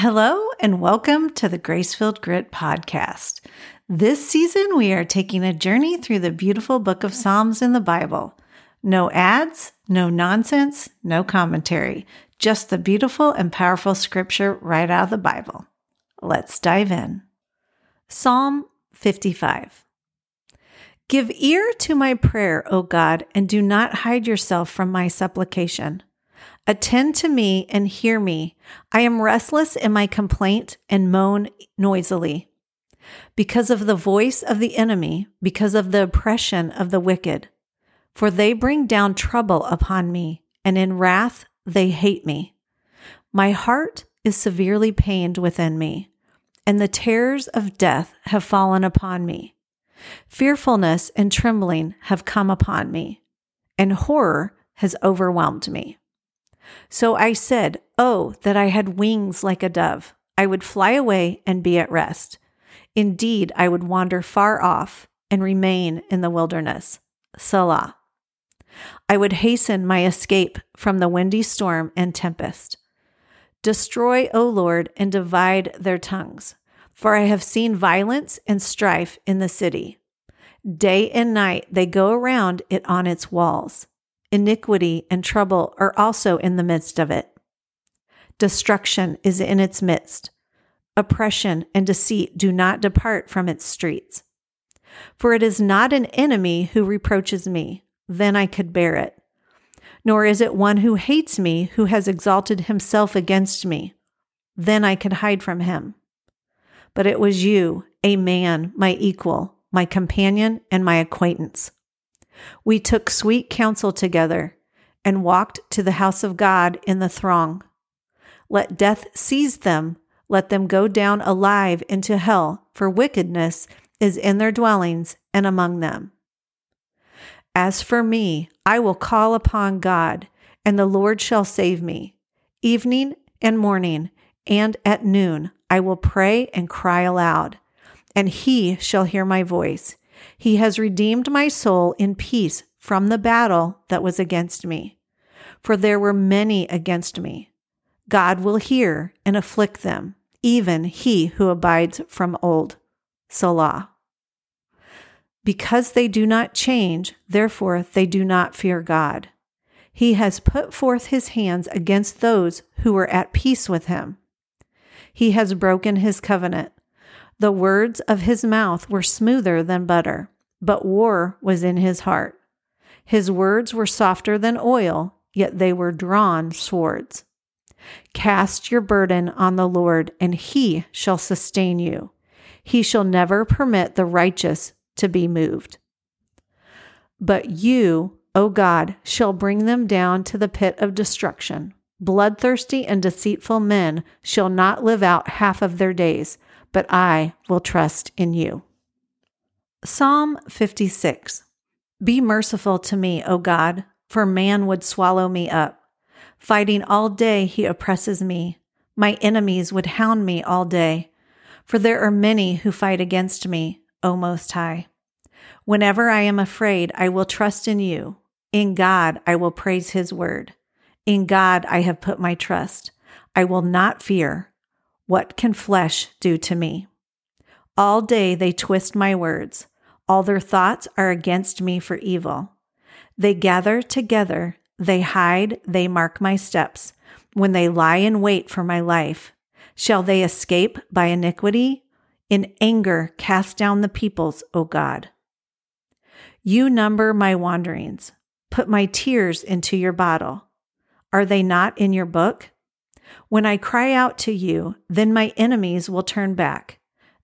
Hello, and welcome to the Grace-Filled Grit podcast. This season, we are taking a journey through the beautiful book of Psalms in the Bible. No ads, no nonsense, no commentary, just the beautiful and powerful scripture right out of the Bible. Let's dive in. Psalm 55. Give ear to my prayer, O God, and do not hide yourself from my supplication. Attend to me and hear me. I am restless in my complaint and moan noisily. Because of the voice of the enemy, because of the oppression of the wicked. For they bring down trouble upon me, and in wrath they hate me. My heart is severely pained within me, and the terrors of death have fallen upon me. Fearfulness and trembling have come upon me, and horror has overwhelmed me. So I said, Oh, that I had wings like a dove. I would fly away and be at rest. Indeed, I would wander far off and remain in the wilderness. Selah. I would hasten my escape from the windy storm and tempest. Destroy, O Lord, and divide their tongues, for I have seen violence and strife in the city. Day and night they go around it on its walls iniquity, and trouble are also in the midst of it. Destruction is in its midst. Oppression and deceit do not depart from its streets. For it is not an enemy who reproaches me, then I could bear it. Nor is it one who hates me who has exalted himself against me, then I could hide from him. But it was you, a man, my equal, my companion, and my acquaintance we took sweet counsel together and walked to the house of God in the throng. Let death seize them, let them go down alive into hell, for wickedness is in their dwellings and among them. As for me, I will call upon God, and the Lord shall save me. Evening and morning and at noon I will pray and cry aloud, and he shall hear my voice. He has redeemed my soul in peace from the battle that was against me. For there were many against me. God will hear and afflict them, even he who abides from old. Selah. Because they do not change, therefore they do not fear God. He has put forth his hands against those who were at peace with him. He has broken his covenant. The words of his mouth were smoother than butter, but war was in his heart. His words were softer than oil, yet they were drawn swords. Cast your burden on the Lord, and he shall sustain you. He shall never permit the righteous to be moved. But you, O God, shall bring them down to the pit of destruction. Bloodthirsty and deceitful men shall not live out half of their days but I will trust in you. Psalm 56 Be merciful to me, O God, for man would swallow me up. Fighting all day, he oppresses me. My enemies would hound me all day. For there are many who fight against me, O Most High. Whenever I am afraid, I will trust in you. In God, I will praise his word. In God, I have put my trust. I will not fear. What can flesh do to me? All day they twist my words. All their thoughts are against me for evil. They gather together, they hide, they mark my steps. When they lie in wait for my life, shall they escape by iniquity? In anger, cast down the peoples, O God. You number my wanderings. Put my tears into your bottle. Are they not in your book? When I cry out to you, then my enemies will turn back.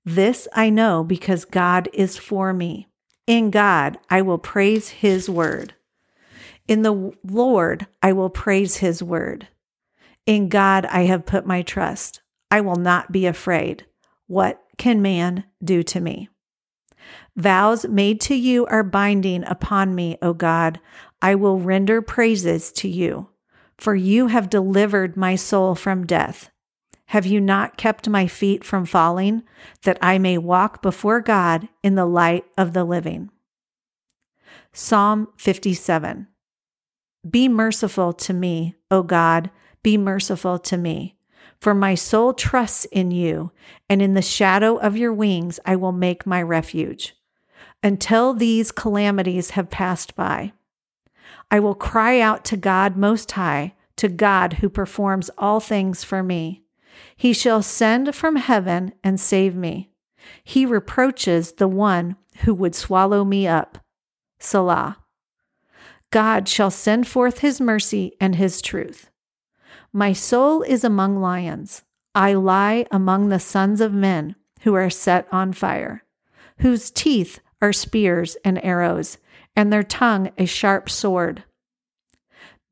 This I know because God is for me. In God, I will praise his word. In the Lord, I will praise his word. In God, I have put my trust. I will not be afraid. What can man do to me? Vows made to you are binding upon me, O God. I will render praises to you for you have delivered my soul from death. Have you not kept my feet from falling, that I may walk before God in the light of the living? Psalm 57 Be merciful to me, O God, be merciful to me. For my soul trusts in you, and in the shadow of your wings I will make my refuge. Until these calamities have passed by, I will cry out to God Most High, to God who performs all things for me. He shall send from heaven and save me. He reproaches the one who would swallow me up. Selah. God shall send forth his mercy and his truth. My soul is among lions. I lie among the sons of men who are set on fire, whose teeth are spears and arrows, and their tongue a sharp sword.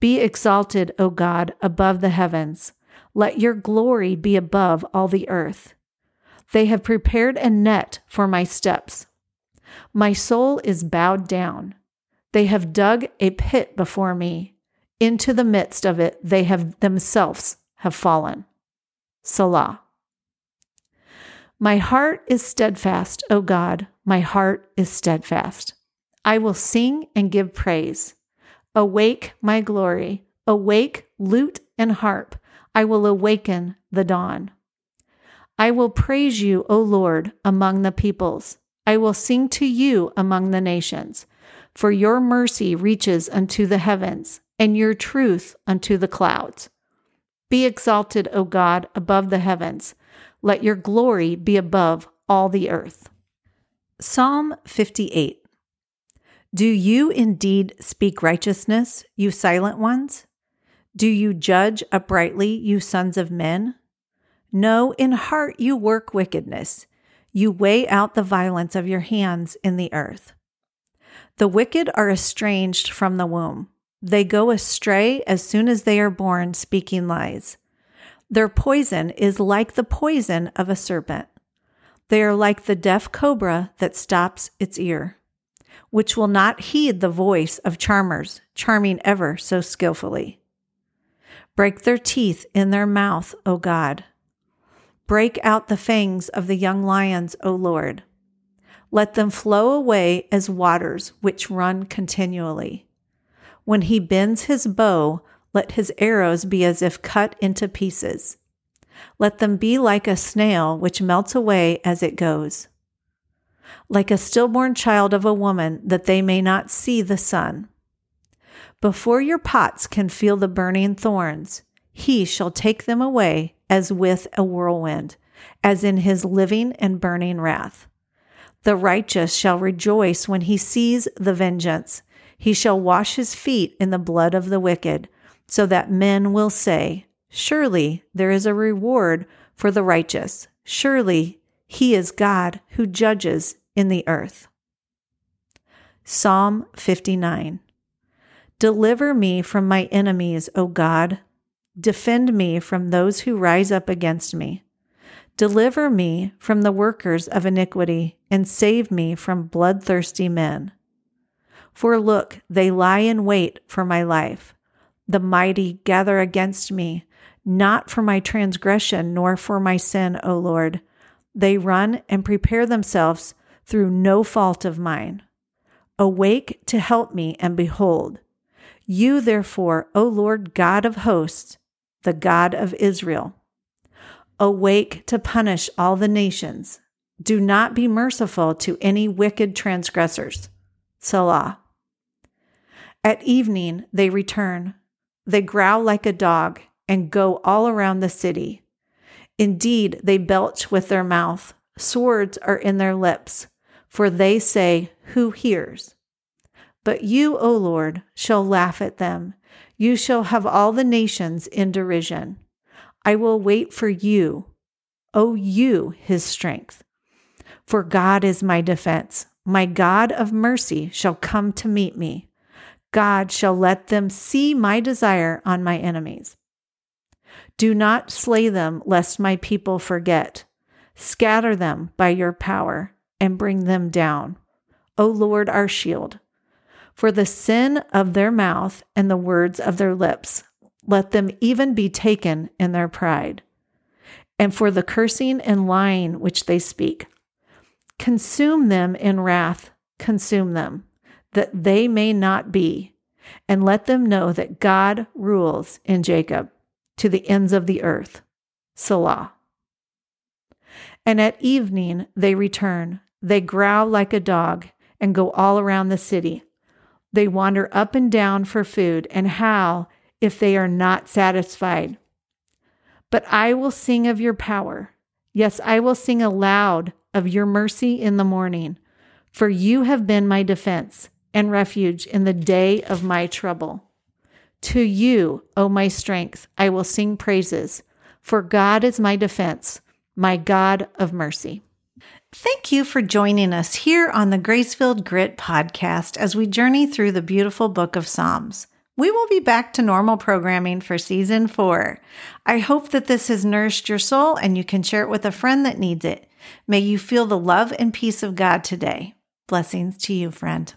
Be exalted, O God, above the heavens. Let your glory be above all the earth. They have prepared a net for my steps. My soul is bowed down. They have dug a pit before me. Into the midst of it they have themselves have fallen. Selah. My heart is steadfast, O God, my heart is steadfast. I will sing and give praise. Awake, my glory. Awake, lute and harp. I will awaken the dawn. I will praise you, O Lord, among the peoples. I will sing to you among the nations. For your mercy reaches unto the heavens, and your truth unto the clouds. Be exalted, O God, above the heavens. Let your glory be above all the earth. Psalm 58 Do you indeed speak righteousness, you silent ones? Do you judge uprightly, you sons of men? No, in heart you work wickedness. You weigh out the violence of your hands in the earth. The wicked are estranged from the womb. They go astray as soon as they are born, speaking lies. Their poison is like the poison of a serpent. They are like the deaf cobra that stops its ear, which will not heed the voice of charmers, charming ever so skillfully. Break their teeth in their mouth, O God. Break out the fangs of the young lions, O Lord. Let them flow away as waters which run continually. When he bends his bow, let his arrows be as if cut into pieces. Let them be like a snail which melts away as it goes. Like a stillborn child of a woman, that they may not see the sun. Before your pots can feel the burning thorns, he shall take them away as with a whirlwind, as in his living and burning wrath. The righteous shall rejoice when he sees the vengeance. He shall wash his feet in the blood of the wicked, so that men will say, Surely there is a reward for the righteous. Surely he is God who judges in the earth. Psalm 59 Deliver me from my enemies, O God. Defend me from those who rise up against me. Deliver me from the workers of iniquity, and save me from bloodthirsty men. For look, they lie in wait for my life. The mighty gather against me, not for my transgression nor for my sin, O Lord. They run and prepare themselves through no fault of mine. Awake to help me, and behold, you, therefore, O Lord God of hosts, the God of Israel, awake to punish all the nations. Do not be merciful to any wicked transgressors. Selah. At evening they return. They growl like a dog and go all around the city. Indeed, they belch with their mouth. Swords are in their lips, for they say, Who hears? But you, O Lord, shall laugh at them. You shall have all the nations in derision. I will wait for you, O you, his strength. For God is my defense. My God of mercy shall come to meet me. God shall let them see my desire on my enemies. Do not slay them, lest my people forget. Scatter them by your power and bring them down. O Lord, our shield for the sin of their mouth and the words of their lips. Let them even be taken in their pride. And for the cursing and lying which they speak. Consume them in wrath, consume them, that they may not be, and let them know that God rules in Jacob to the ends of the earth. Selah. And at evening they return. They growl like a dog and go all around the city. They wander up and down for food and howl if they are not satisfied. But I will sing of your power. Yes, I will sing aloud of your mercy in the morning, for you have been my defense and refuge in the day of my trouble. To you, O my strength, I will sing praises, for God is my defense, my God of mercy. Thank you for joining us here on the Grace-Filled Grit podcast as we journey through the beautiful book of Psalms. We will be back to normal programming for season four. I hope that this has nourished your soul and you can share it with a friend that needs it. May you feel the love and peace of God today. Blessings to you, friend.